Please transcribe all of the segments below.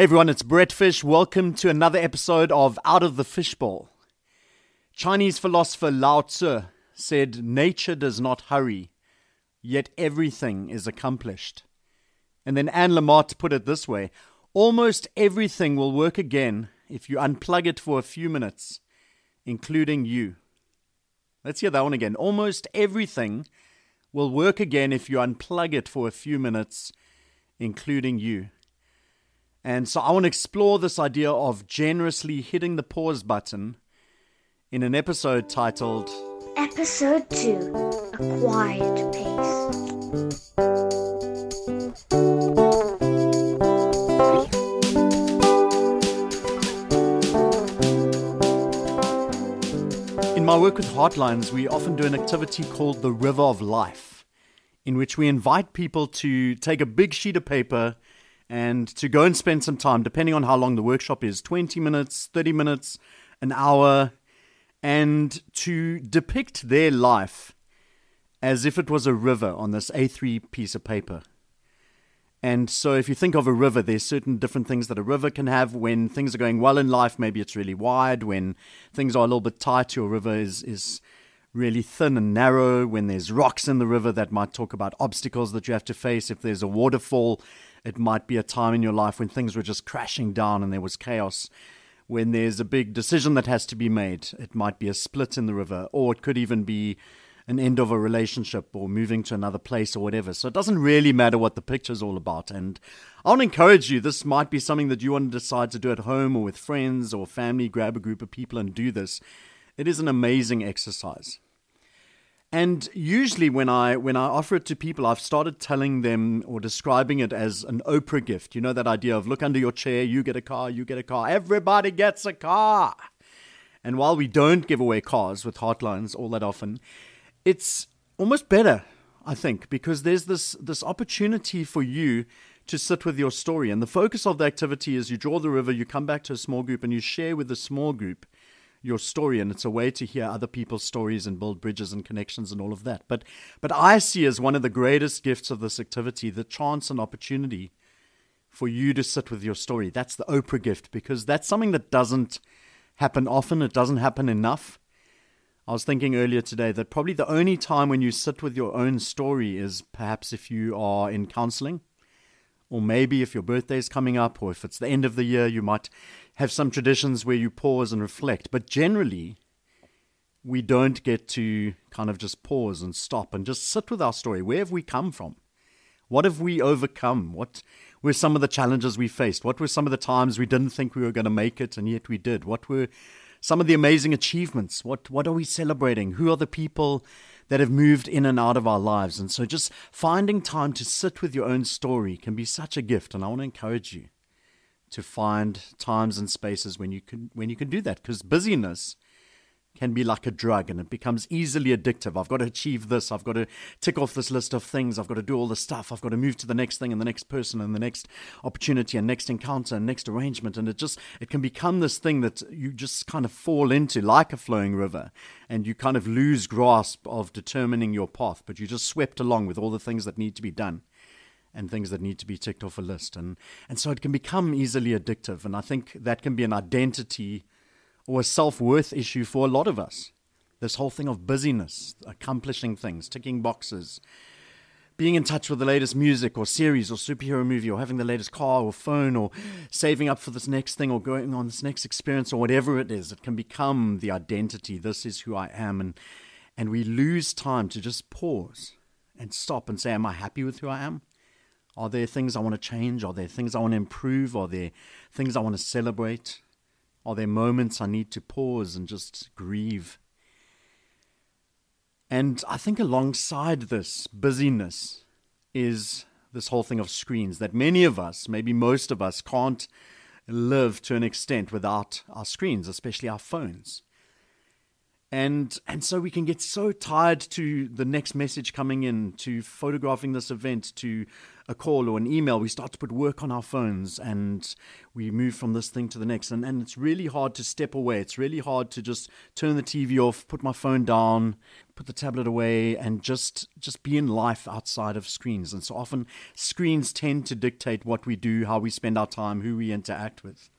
Hey everyone, it's Brett Fish. Welcome to another episode of Out of the Fishbowl. Chinese philosopher Lao Tzu said, Nature does not hurry, yet everything is accomplished. And then Anne Lamott put it this way Almost everything will work again if you unplug it for a few minutes, including you. Let's hear that one again. Almost everything will work again if you unplug it for a few minutes, including you. And so I want to explore this idea of generously hitting the pause button in an episode titled Episode 2 A Quiet Pace. In my work with Heartlines, we often do an activity called the River of Life, in which we invite people to take a big sheet of paper and to go and spend some time, depending on how long the workshop is 20 minutes, 30 minutes, an hour, and to depict their life as if it was a river on this A3 piece of paper. And so, if you think of a river, there's certain different things that a river can have. When things are going well in life, maybe it's really wide. When things are a little bit tight, your river is, is really thin and narrow. When there's rocks in the river, that might talk about obstacles that you have to face. If there's a waterfall, it might be a time in your life when things were just crashing down and there was chaos. When there's a big decision that has to be made, it might be a split in the river, or it could even be an end of a relationship or moving to another place or whatever. So it doesn't really matter what the picture's all about. And I want to encourage you, this might be something that you want to decide to do at home or with friends or family, grab a group of people and do this. It is an amazing exercise. And usually when I when I offer it to people, I've started telling them or describing it as an Oprah gift. You know that idea of look under your chair, you get a car, you get a car, everybody gets a car. And while we don't give away cars with Heartlines all that often, it's almost better, I think, because there's this this opportunity for you to sit with your story. And the focus of the activity is you draw the river, you come back to a small group, and you share with the small group your story. And it's a way to hear other people's stories and build bridges and connections and all of that. But but I see as one of the greatest gifts of this activity the chance and opportunity for you to sit with your story. That's the Oprah gift because that's something that doesn't happen often. It doesn't happen enough. I was thinking earlier today that probably the only time when you sit with your own story is perhaps if you are in counseling, or maybe if your birthday is coming up, or if it's the end of the year, you might have some traditions where you pause and reflect. But generally, we don't get to kind of just pause and stop and just sit with our story. Where have we come from? What have we overcome? What were some of the challenges we faced? What were some of the times we didn't think we were going to make it and yet we did? What were some of the amazing achievements? What what are we celebrating? Who are the people that have moved in and out of our lives? And so just finding time to sit with your own story can be such a gift and I want to encourage you to find times and spaces when you can when you can do that because busyness can be like a drug and it becomes easily addictive. I've got to achieve this. I've got to tick off this list of things. I've got to do all the stuff. I've got to move to the next thing and the next person and the next opportunity and next encounter and next arrangement. And it just, it can become this thing that you just kind of fall into like a flowing river and you kind of lose grasp of determining your path, but you're just swept along with all the things that need to be done and things that need to be ticked off a list. And, and so it can become easily addictive. And I think that can be an identity or a self worth issue for a lot of us. This whole thing of busyness, accomplishing things, ticking boxes, being in touch with the latest music or series or superhero movie or having the latest car or phone or saving up for this next thing or going on this next experience or whatever it is. It can become the identity. This is who I am. And, and we lose time to just pause and stop and say, Am I happy with who I am? Are there things I want to change? Are there things I want to improve? Are there things I want to celebrate? Are there moments I need to pause and just grieve? And I think alongside this busyness is this whole thing of screens that many of us, maybe most of us, can't live to an extent without our screens, especially our phones. And and so we can get so tied to the next message coming in, to photographing this event, to a call or an email. We start to put work on our phones and we move from this thing to the next. And and it's really hard to step away. It's really hard to just turn the TV off, put my phone down, put the tablet away, and just just be in life outside of screens. And so often screens tend to dictate what we do, how we spend our time, who we interact with.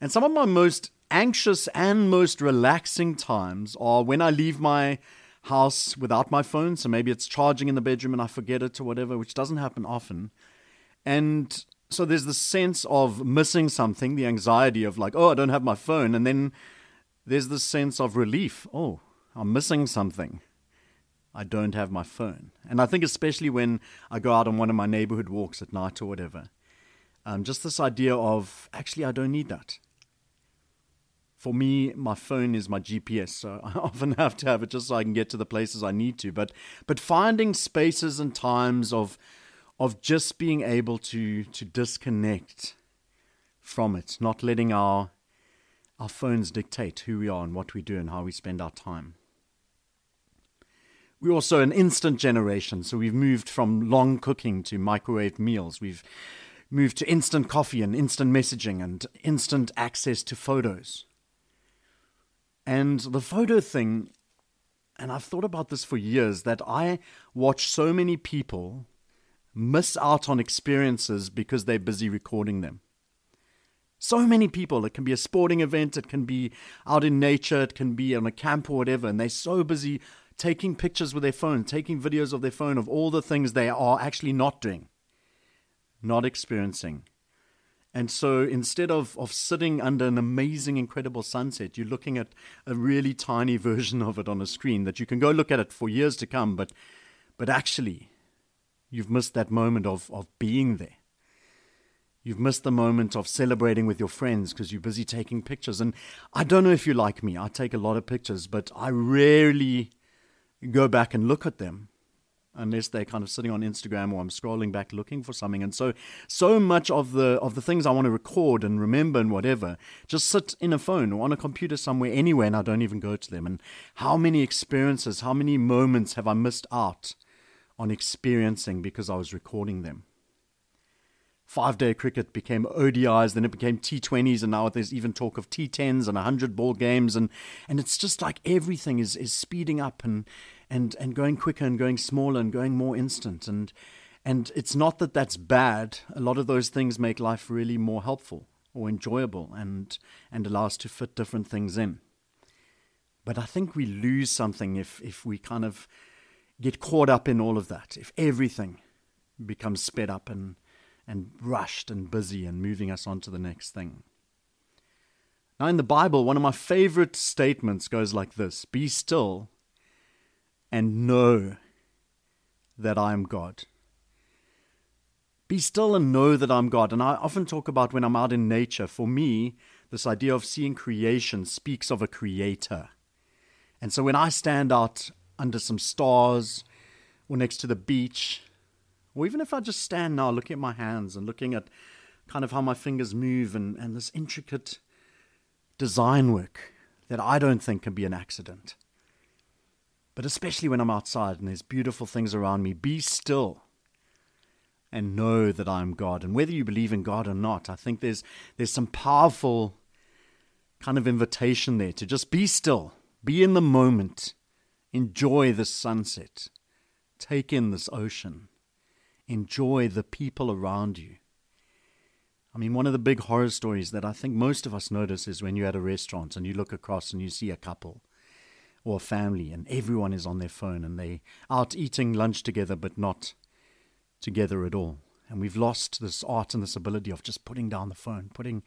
And some of my most anxious and most relaxing times are when I leave my house without my phone. So maybe it's charging in the bedroom and I forget it or whatever, which doesn't happen often. And so there's the sense of missing something, the anxiety of like, oh, I don't have my phone. And then there's the sense of relief. Oh, I'm missing something. I don't have my phone. And I think, especially when I go out on one of my neighborhood walks at night or whatever, um, just this idea of actually, I don't need that for me, my phone is my GPS, so I often have to have it just so I can get to the places I need to. But but finding spaces and times of of just being able to to disconnect from it, not letting our our phones dictate who we are and what we do and how we spend our time. We're also an instant generation, so we've moved from long cooking to microwave meals. We've moved to instant coffee and instant messaging and instant access to photos. And the photo thing, and I've thought about this for years, that I watch so many people miss out on experiences because they're busy recording them. So many people, it can be a sporting event, it can be out in nature, it can be on a camp or whatever, and they're so busy taking pictures with their phone, taking videos of their phone of all the things they are actually not doing, not experiencing. And so instead of, of sitting under an amazing, incredible sunset, you're looking at a really tiny version of it on a screen that you can go look at it for years to come, but, but actually, you've missed that moment of, of being there. You've missed the moment of celebrating with your friends because you're busy taking pictures. And I don't know if you like me, I take a lot of pictures, but I rarely go back and look at them unless they're kind of sitting on Instagram or I'm scrolling back looking for something. And so so much of the of the things I want to record and remember and whatever just sit in a phone or on a computer somewhere anywhere and I don't even go to them. And how many experiences, how many moments have I missed out on experiencing because I was recording them? Five day cricket became ODIs, then it became T20s, and now there's even talk of T10s and 100 ball games. And, and it's just like everything is, is speeding up and, and and going quicker and going smaller and going more instant. And and it's not that that's bad. A lot of those things make life really more helpful or enjoyable and and allow us to fit different things in. But i think we lose something if if we kind of get caught up in all of that if everything becomes sped up and and rushed and busy and moving us on to the next thing. Now in the bible one of my favorite statements goes like this be still and know that I am God. Be still and know that I'm God. And I often talk about when I'm out in nature, for me, this idea of seeing creation speaks of a creator. And so when I stand out under some stars or next to the beach, or even if I just stand now looking at my hands and looking at kind of how my fingers move and, and this intricate design work that I don't think can be an accident but especially when I'm outside and there's beautiful things around me, be still and know that I'm God. And whether you believe in God or not, I think there's there's some powerful kind of invitation there to just be still, be in the moment, enjoy the sunset, take in this ocean, enjoy the people around you. I mean, one of the big horror stories that I think most of us notice is when you're at a restaurant and you look across and you see a couple or a family, and everyone is on their phone and they out eating lunch together, but not together at all. And we've lost this art and this ability of just putting down the phone, putting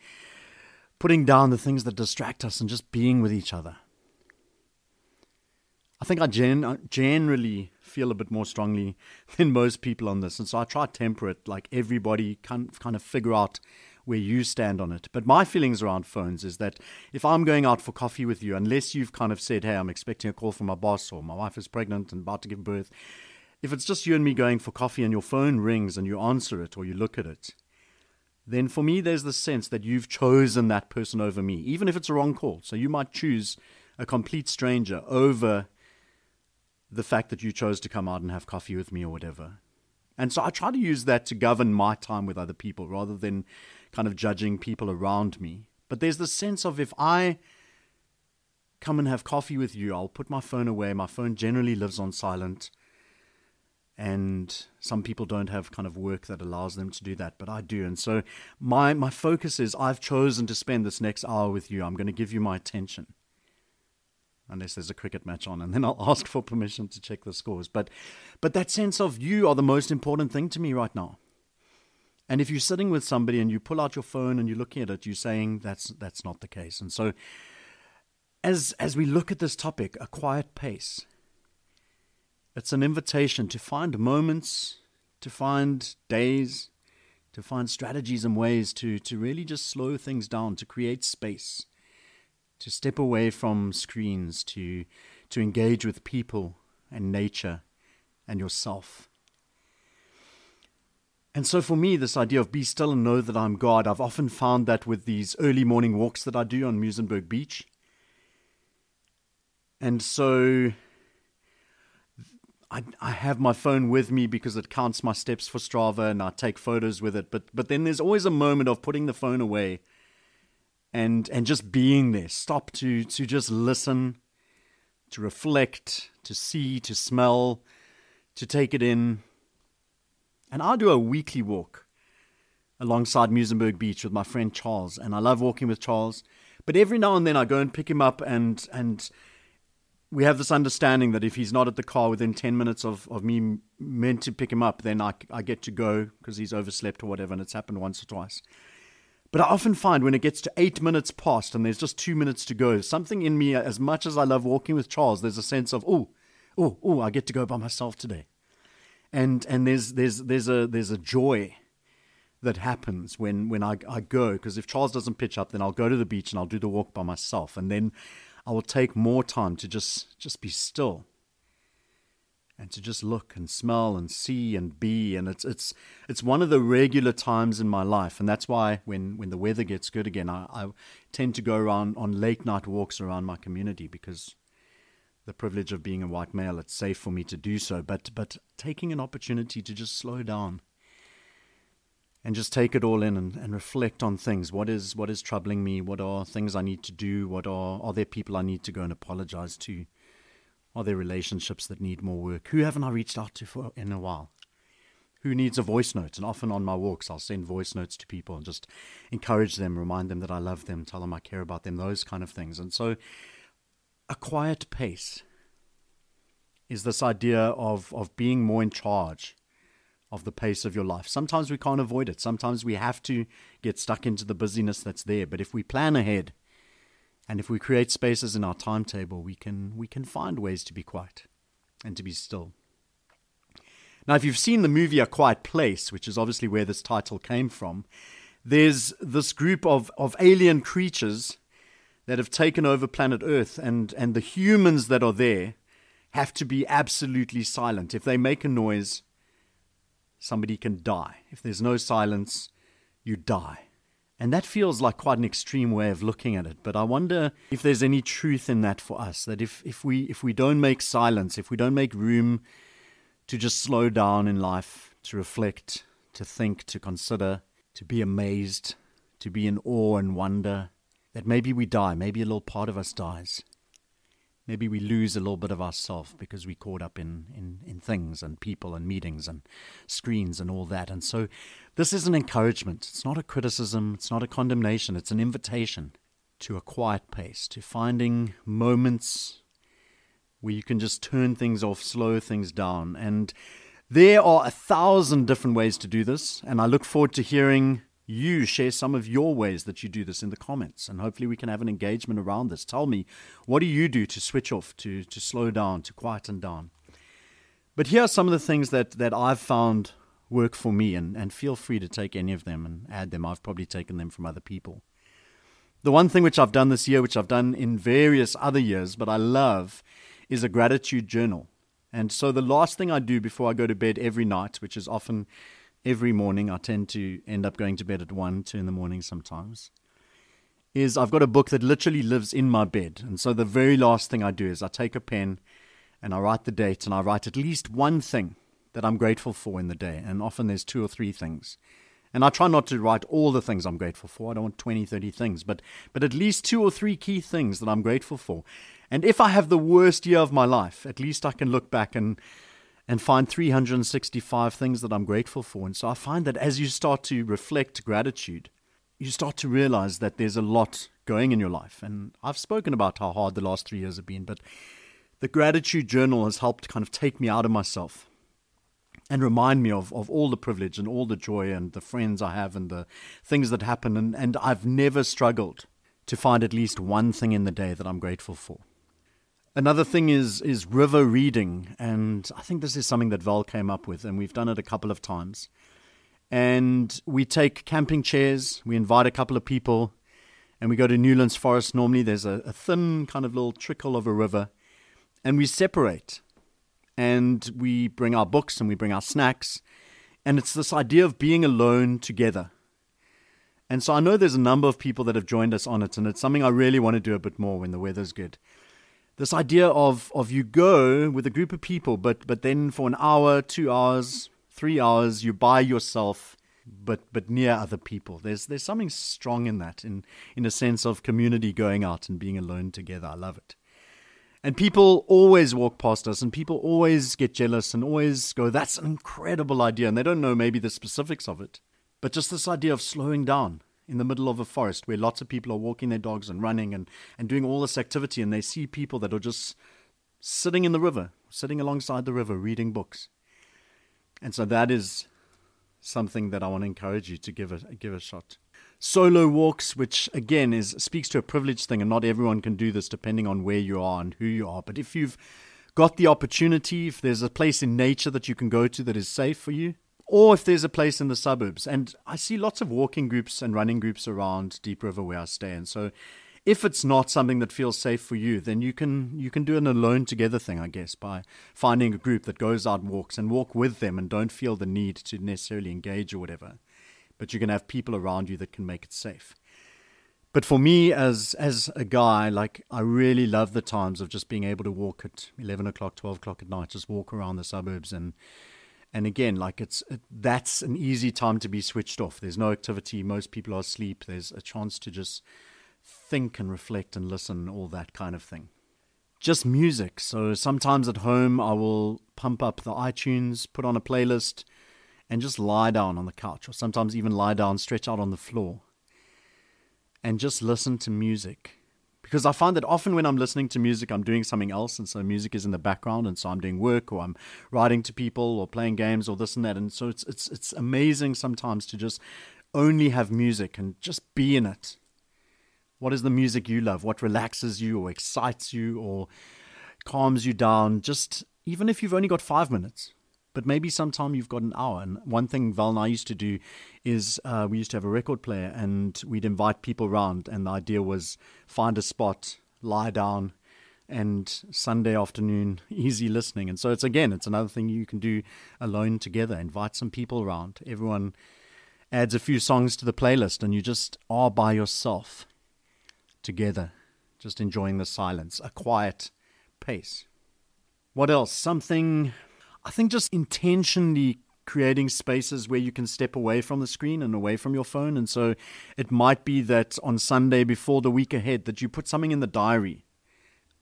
putting down the things that distract us, and just being with each other. I think I gen- generally feel a bit more strongly than most people on this, and so I try to temper it. Like everybody can kind of figure out where you stand on it. But my feelings around phones is that if I'm going out for coffee with you, unless you've kind of said, hey, I'm expecting a call from my boss or my wife is pregnant and about to give birth, if it's just you and me going for coffee and your phone rings and you answer it or you look at it, then for me, there's the sense that you've chosen that person over me, even if it's a wrong call. So you might choose a complete stranger over the fact that you chose to come out and have coffee with me or whatever. And so I try to use that to govern my time with other people rather than kind of judging people around me. But there's the sense of if I come and have coffee with you, I'll put my phone away. My phone generally lives on silent. And some people don't have kind of work that allows them to do that, but I do. And so my, my focus is I've chosen to spend this next hour with you. I'm going to give you my attention unless there's a cricket match on, and then I'll ask for permission to check the scores. But, but that sense of you are the most important thing to me right now. And if you're sitting with somebody and you pull out your phone and you're looking at it, you're saying that's that's not the case. And so, as as we look at this topic, a quiet pace, it's an invitation to find moments, to find days, to find strategies and ways to to really just slow things down, to create space to step away from screens, to, to engage with people and nature and yourself. And so for me, this idea of be still and know that I'm God, I've often found that with these early morning walks that I do on Muizenberg Beach. And so I, I have my phone with me because it counts my steps for Strava and I take photos with it. But, but then there's always a moment of putting the phone away and and just being there. Stop to to just listen, to reflect, to see, to smell, to take it in. And I do a weekly walk alongside Muizenberg Beach with my friend Charles, and I love walking with Charles. But every now and then I go and pick him up and and we have this understanding that if he's not at the car within 10 minutes of, of me meant to pick him up, then I, I get to go because he's overslept or whatever, and it's happened once or twice. But I often find when it gets to eight minutes past and there's just two minutes to go, something in me, as much as I love walking with Charles, there's a sense of, oh, oh, oh, I get to go by myself today. And and there's there's there's a there's a joy that happens when when I, I go because if Charles doesn't pitch up, then I'll go to the beach and I'll do the walk by myself, and then I will take more time to just just be still and to just look and smell and see and be. And it's it's it's one of the regular times in my life. And that's why when when the weather gets good again I, I tend to go around on late night walks around my community because the privilege of being a white male it's safe for me to do so but but taking an opportunity to just slow down and just take it all in and, and reflect on things what is what is troubling me what are things I need to do what are are there people I need to go and apologize to are there relationships that need more work? Who haven't I reached out to for in a while? Who needs a voice note? And often on my walks, I'll send voice notes to people and just encourage them, remind them that I love them, tell them I care about them, those kind of things. And so, a quiet pace is this idea of, of being more in charge of the pace of your life. Sometimes we can't avoid it. Sometimes we have to get stuck into the busyness that's there. But if we plan ahead, and if we create spaces in our timetable, we can we can find ways to be quiet and to be still. Now, if you've seen the movie A Quiet Place, which is obviously where this title came from, there's this group of, of alien creatures that have taken over planet Earth, and, and the humans that are there have to be absolutely silent. If they make a noise, somebody can die. If there's no silence, you die. And that feels like quite an extreme way of looking at it. But I wonder if there's any truth in that for us. That if, if we if we don't make silence, if we don't make room to just slow down in life, to reflect, to think, to consider, to be amazed, to be in awe and wonder, that maybe we die, maybe a little part of us dies. Maybe we lose a little bit of ourselves because we caught up in, in, in things and people and meetings and screens and all that. And so this is an encouragement. It's not a criticism, it's not a condemnation, it's an invitation to a quiet pace, to finding moments where you can just turn things off, slow things down. And there are a thousand different ways to do this. And I look forward to hearing you share some of your ways that you do this in the comments and hopefully we can have an engagement around this. Tell me what do you do to switch off to to slow down to quieten down? But here are some of the things that that i've found work for me and and feel free to take any of them and add them. I've probably taken them from other people. The one thing which i've done this year which i've done in various other years but i love is a gratitude journal. And so the last thing i do before i go to bed every night which is often every morning. I tend to end up going to bed at 1, 2 in the morning sometimes. is I've got a book that literally lives in my bed. And so the very last thing I do is I take a pen and I write the date and I write at least one thing that I'm grateful for in the day. And often there's two or three things. And I try not to write all the things I'm grateful for. I don't want 20, 30 things, but, but at least two or three key things that I'm grateful for. And if I have the worst year of my life, at least I can look back and, and find 365 things that I'm grateful for. And so I find that as you start to reflect gratitude, you start to realize that there's a lot going in your life. And I've spoken about how hard the last three years have been, but the gratitude journal has helped kind of take me out of myself and remind me of, of all the privilege and all the joy and the friends I have and the things that happen. And, and I've never struggled to find at least one thing in the day that I'm grateful for. Another thing is is river reading, and I think this is something that Val came up with, and we've done it a couple of times. And we take camping chairs, we invite a couple of people, and we go to Newlands Forest. Normally, there's a, a thin kind of little trickle of a river, and we separate and we bring our books and we bring our snacks. And it's this idea of being alone together. And so I know there's a number of people that have joined us on it, and it's something I really want to do a bit more when the weather's good. This idea of, of you go with a group of people, but, but then for an hour, two hours, three hours, you're by yourself, but, but near other people. There's, there's something strong in that, in, in a sense of community going out and being alone together. I love it. And people always walk past us, and people always get jealous and always go, That's an incredible idea. And they don't know maybe the specifics of it. But just this idea of slowing down in the middle of a forest where lots of people are walking their dogs and running and, and doing all this activity, and they see people that are just sitting in the river, sitting alongside the river, reading books. And so that is something that I want to encourage you to give a, give a shot solo walks, which again is speaks to a privileged thing, and not everyone can do this depending on where you are and who you are. But if you've got the opportunity, if there's a place in nature that you can go to that is safe for you, or if there's a place in the suburbs, and I see lots of walking groups and running groups around Diep River where I stay, and so if it's not something that feels safe for you, then you can you can do an alone together thing, I guess, by finding a group that goes out and walks and walk with them and don't feel the need to necessarily engage or whatever. But you can have people around you that can make it safe. But for me, as as a guy, like I really love the times of just being able to walk at eleven o'clock, twelve o'clock at night, just walk around the suburbs, and and again, like it's it, that's an easy time to be switched off. There's no activity, most people are asleep. There's a chance to just think and reflect and listen, all that kind of thing. Just music. So sometimes at home, I will pump up the iTunes, put on a playlist and just lie down on the couch, or sometimes even lie down, stretch out on the floor, and just listen to music. Because I find that often when I'm listening to music, I'm doing something else, and so music is in the background, and so I'm doing work, or I'm writing to people, or playing games, or this and that, and so it's it's it's amazing sometimes to just only have music and just be in it. What is the music you love? What relaxes you, or excites you, or calms you down? Just even if you've only got five minutes, but maybe sometime you've got an hour. And one thing Val and I used to do is uh, we used to have a record player and we'd invite people around. And the idea was find a spot, lie down, and Sunday afternoon, easy listening. And so it's again, it's another thing you can do alone together. Invite some people around. Everyone adds a few songs to the playlist, and you just are by yourself together, just enjoying the silence, a quiet pace. What else? Something I think just intentionally creating spaces where you can step away from the screen and away from your phone. And so it might be that on Sunday before the week ahead that you put something in the diary.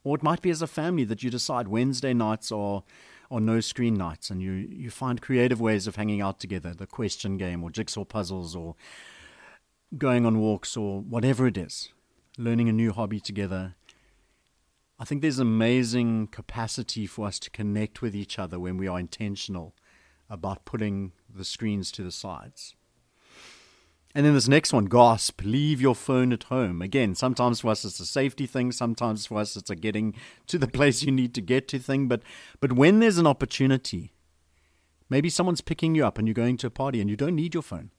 Or it might be as a family that you decide Wednesday nights are, are no screen nights and you, you find creative ways of hanging out together, the question game or jigsaw puzzles or going on walks or whatever it is, learning a new hobby together. I think there's amazing capacity for us to connect with each other when we are intentional about putting the screens to the sides. And then this next one, gasp, leave your phone at home. Again, sometimes for us it's a safety thing, sometimes for us it's a getting to the place you need to get to thing. But but when there's an opportunity, maybe someone's picking you up and you're going to a party and you don't need your phone.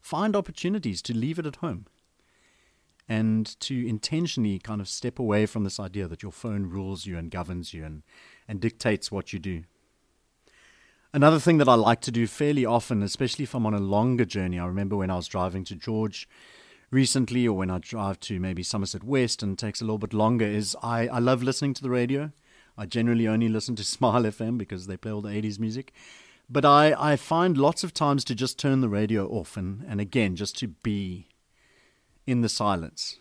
Find opportunities to leave it at home and to intentionally kind of step away from this idea that your phone rules you and governs you and, and dictates what you do. Another thing that I like to do fairly often, especially if I'm on a longer journey, I remember when I was driving to George recently, or when I drive to maybe Somerset West and takes a little bit longer, is I, I love listening to the radio. I generally only listen to Smile FM because they play all the 80s music. But I, I find lots of times to just turn the radio off and, and again, just to be in the silence.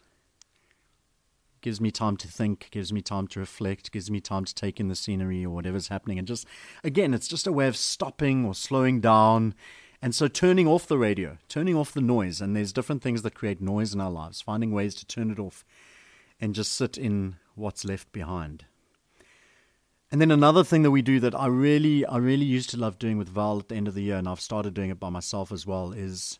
Gives me time to think, gives me time to reflect, gives me time to take in the scenery or whatever's happening. And just, again, it's just a way of stopping or slowing down. And so turning off the radio, turning off the noise. And there's different things that create noise in our lives, finding ways to turn it off and just sit in what's left behind. And then another thing that we do that I really, I really used to love doing with Val at the end of the year, and I've started doing it by myself as well, is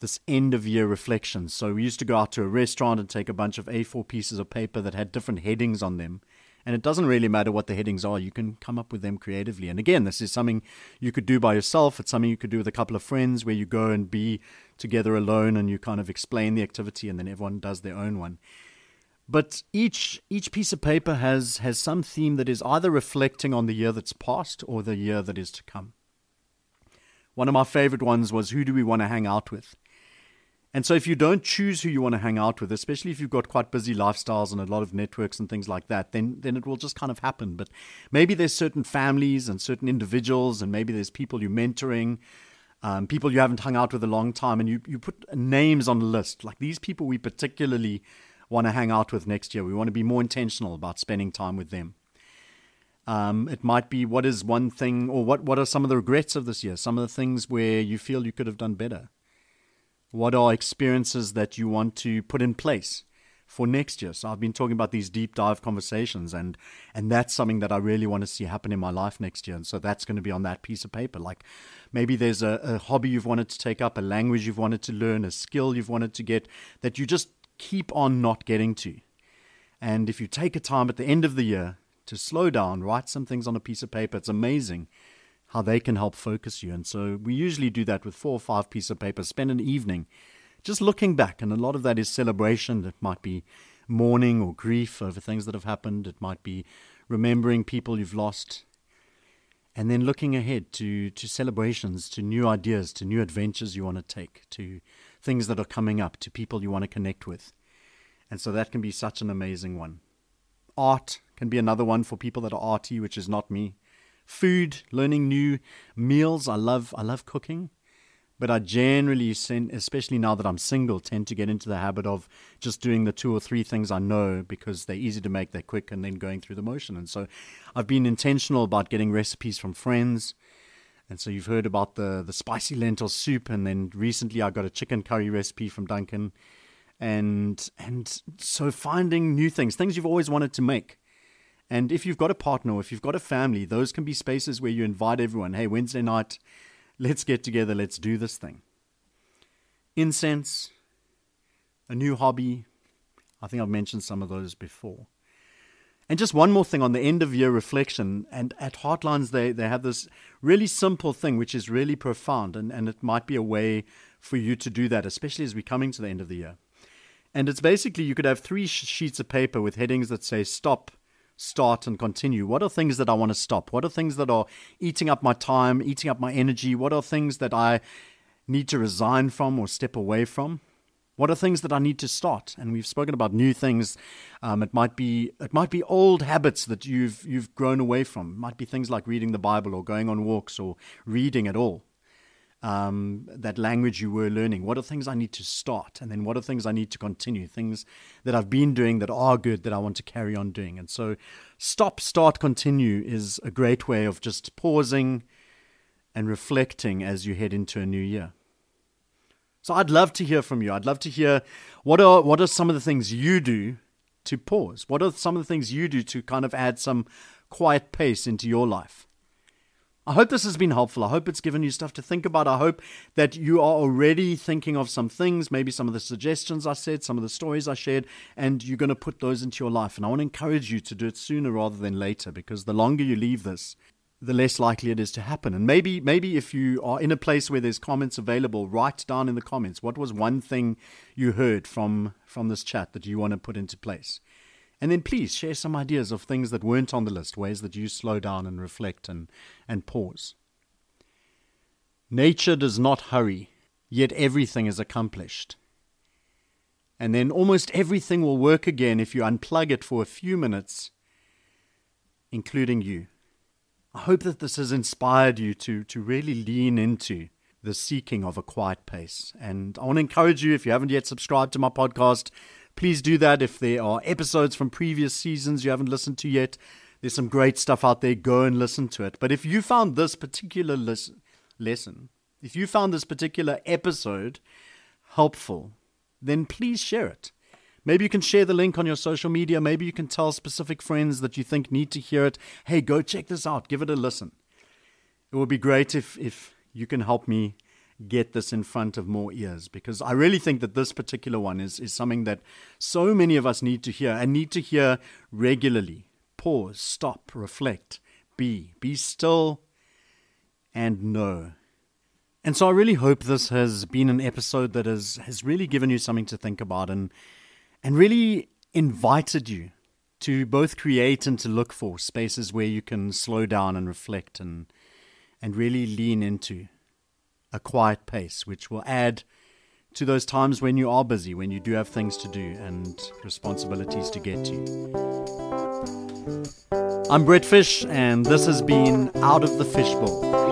this end of year reflection. So we used to go out to a restaurant and take a bunch of A4 pieces of paper that had different headings on them. And it doesn't really matter what the headings are, you can come up with them creatively. And again, this is something you could do by yourself. It's something you could do with a couple of friends where you go and be together alone and you kind of explain the activity and then everyone does their own one. But each each piece of paper has has some theme that is either reflecting on the year that's passed or the year that is to come. One of my favorite ones was who do we want to hang out with? And so if you don't choose who you want to hang out with, especially if you've got quite busy lifestyles and a lot of networks and things like that, then then it will just kind of happen. But maybe there's certain families and certain individuals and maybe there's people you're mentoring, um, people you haven't hung out with a long time, and you, you put names on a list. Like these people we particularly want to hang out with next year. We want to be more intentional about spending time with them. Um, it might be what is one thing, or what, what are some of the regrets of this year? Some of the things where you feel you could have done better. What are experiences that you want to put in place for next year? So I've been talking about these deep dive conversations, and and that's something that I really want to see happen in my life next year. And so that's going to be on that piece of paper. Like maybe there's a, a hobby you've wanted to take up, a language you've wanted to learn, a skill you've wanted to get that you just keep on not getting to. And if you take a time at the end of the year to slow down, write some things on a piece of paper, it's amazing how they can help focus you. And so we usually do that with four or five pieces of paper, spend an evening just looking back. And a lot of that is celebration. It might be mourning or grief over things that have happened, it might be remembering people you've lost. And then looking ahead to, to celebrations, to new ideas, to new adventures you want to take, to things that are coming up, to people you want to connect with. And so that can be such an amazing one. Art can be another one for people that are arty, which is not me. Food, learning new meals. I love I love cooking. But I generally, especially now that I'm single, tend to get into the habit of just doing the two or three things I know because they're easy to make, they're quick, and then going through the motion. And so I've been intentional about getting recipes from friends, and so you've heard about the the spicy lentil soup, and then recently I got a chicken curry recipe from Duncan, and and so finding new things, things you've always wanted to make. And if you've got a partner, or if you've got a family, those can be spaces where you invite everyone. Hey, Wednesday night, let's get together, let's do this thing. Incense, a new hobby. I think I've mentioned some of those before. And just one more thing on the end of year reflection, and at Heartlines, they, they have this really simple thing which is really profound, and, and it might be a way for you to do that, especially as we're coming to the end of the year. And it's basically you could have three sh- sheets of paper with headings that say stop, start, and continue. What are things that I want to stop? What are things that are eating up my time, eating up my energy? What are things that I need to resign from or step away from? What are things that I need to start? And we've spoken about new things. Um, it might be it might be old habits that you've you've grown away from. It might be things like reading the Bible or going on walks or reading at all. Um, that language you were learning. What are things I need to start? And then what are things I need to continue? Things that I've been doing that are good that I want to carry on doing. And so, stop, start, continue is a great way of just pausing and reflecting as you head into a new year. So I'd love to hear from you. I'd love to hear what are what are some of the things you do to pause? What are some of the things you do to kind of add some quiet pace into your life? I hope this has been helpful. I hope it's given you stuff to think about. I hope that you are already thinking of some things, maybe some of the suggestions I said, some of the stories I shared, and you're going to put those into your life. And I want to encourage you to do it sooner rather than later because the longer you leave this, the less likely it is to happen. And maybe maybe if you are in a place where there's comments available, write down in the comments what was one thing you heard from from this chat that you want to put into place. And then please share some ideas of things that weren't on the list, ways that you slow down and reflect and, and pause. Nature does not hurry, yet everything is accomplished. And then almost everything will work again if you unplug it for a few minutes, including you. I hope that this has inspired you to, to really lean into the seeking of a quiet pace. And I want to encourage you, if you haven't yet subscribed to my podcast, please do that. If there are episodes from previous seasons you haven't listened to yet, there's some great stuff out there. Go and listen to it. But if you found this particular lesson, if you found this particular episode helpful, then please share it. Maybe you can share the link on your social media. Maybe you can tell specific friends that you think need to hear it. Hey, go check this out. Give it a listen. It would be great if, if you can help me get this in front of more ears because I really think that this particular one is, is something that so many of us need to hear and need to hear regularly. Pause, stop, reflect, be, be still, and know. And so I really hope this has been an episode that has, has really given you something to think about and, and really invited you to both create and to look for spaces where you can slow down and reflect and, and really lean into a quiet pace, which will add to those times when you are busy, when you do have things to do and responsibilities to get to. I'm Brett Fish, and this has been Out of the Fishbowl.